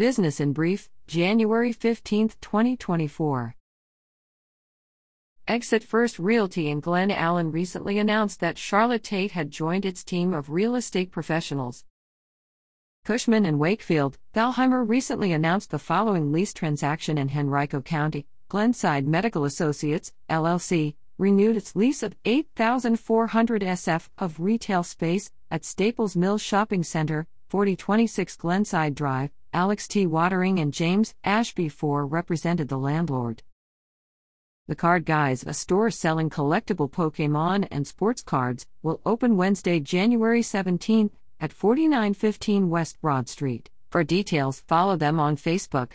Business in Brief, January 15, 2024. Exit First Realty in Glen Allen recently announced that Charlotte Tate had joined its team of real estate professionals. Cushman and Wakefield, Thalhimer recently announced the following lease transaction in Henrico County. Glenside Medical Associates, LLC, renewed its lease of 8,400 SF of retail space at Staples Mills Shopping Center, 4026 Glenside Drive. Alex T. Wotring and James Ashby IV represented the landlord. The Card Guys, a store selling collectible Pokemon and sports cards, will open Wednesday, January 17th at 4915 West Broad Street. For details, follow them on Facebook.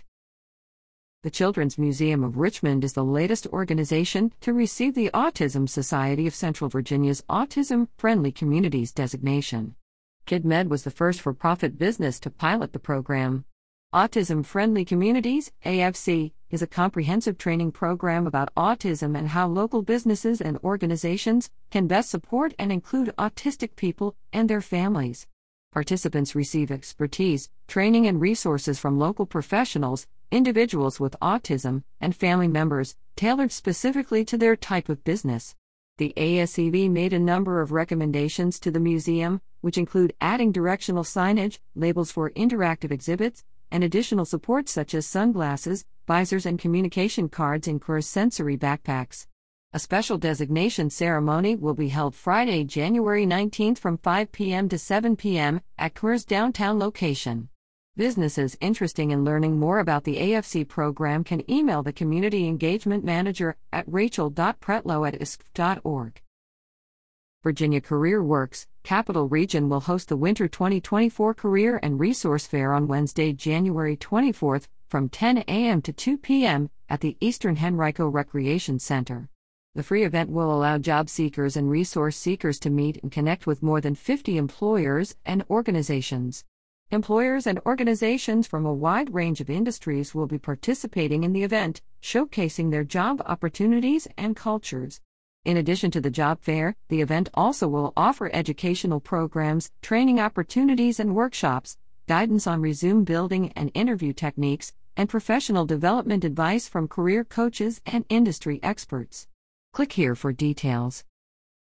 The Children's Museum of Richmond is the latest organization to receive the Autism Society of Central Virginia's Autism Friendly Communities designation. KidMed was the first for profit business to pilot the program. Autism Friendly Communities, AFC, is a comprehensive training program about autism and how local businesses and organizations can best support and include autistic people and their families. Participants receive expertise, training, and resources from local professionals, individuals with autism, and family members, tailored specifically to their type of business. The ASCV made a number of recommendations to the museum, which include adding directional signage, labels for interactive exhibits, and additional support such as sunglasses, visors, and communication cards in Coors sensory backpacks. A special designation ceremony will be held Friday, January 19th from 5 p.m. to 7 p.m. at Coors downtown location. Businesses interested in learning more about the AFC program can email the Community Engagement Manager at rachel.pretlow at. Virginia Career Works, Capital Region will host the Winter 2024 Career and Resource Fair on Wednesday, January 24th from 10 a.m. to 2 p.m. at the Eastern Henrico Recreation Center. The free event will allow job seekers and resource seekers to meet and connect with more than 50 employers and organizations. Employers and organizations from a wide range of industries will be participating in the event, showcasing their job opportunities and cultures. In addition to the job fair, the event also will offer educational programs, training opportunities and workshops, guidance on resume building and interview techniques, and professional development advice from career coaches and industry experts. Click here for details.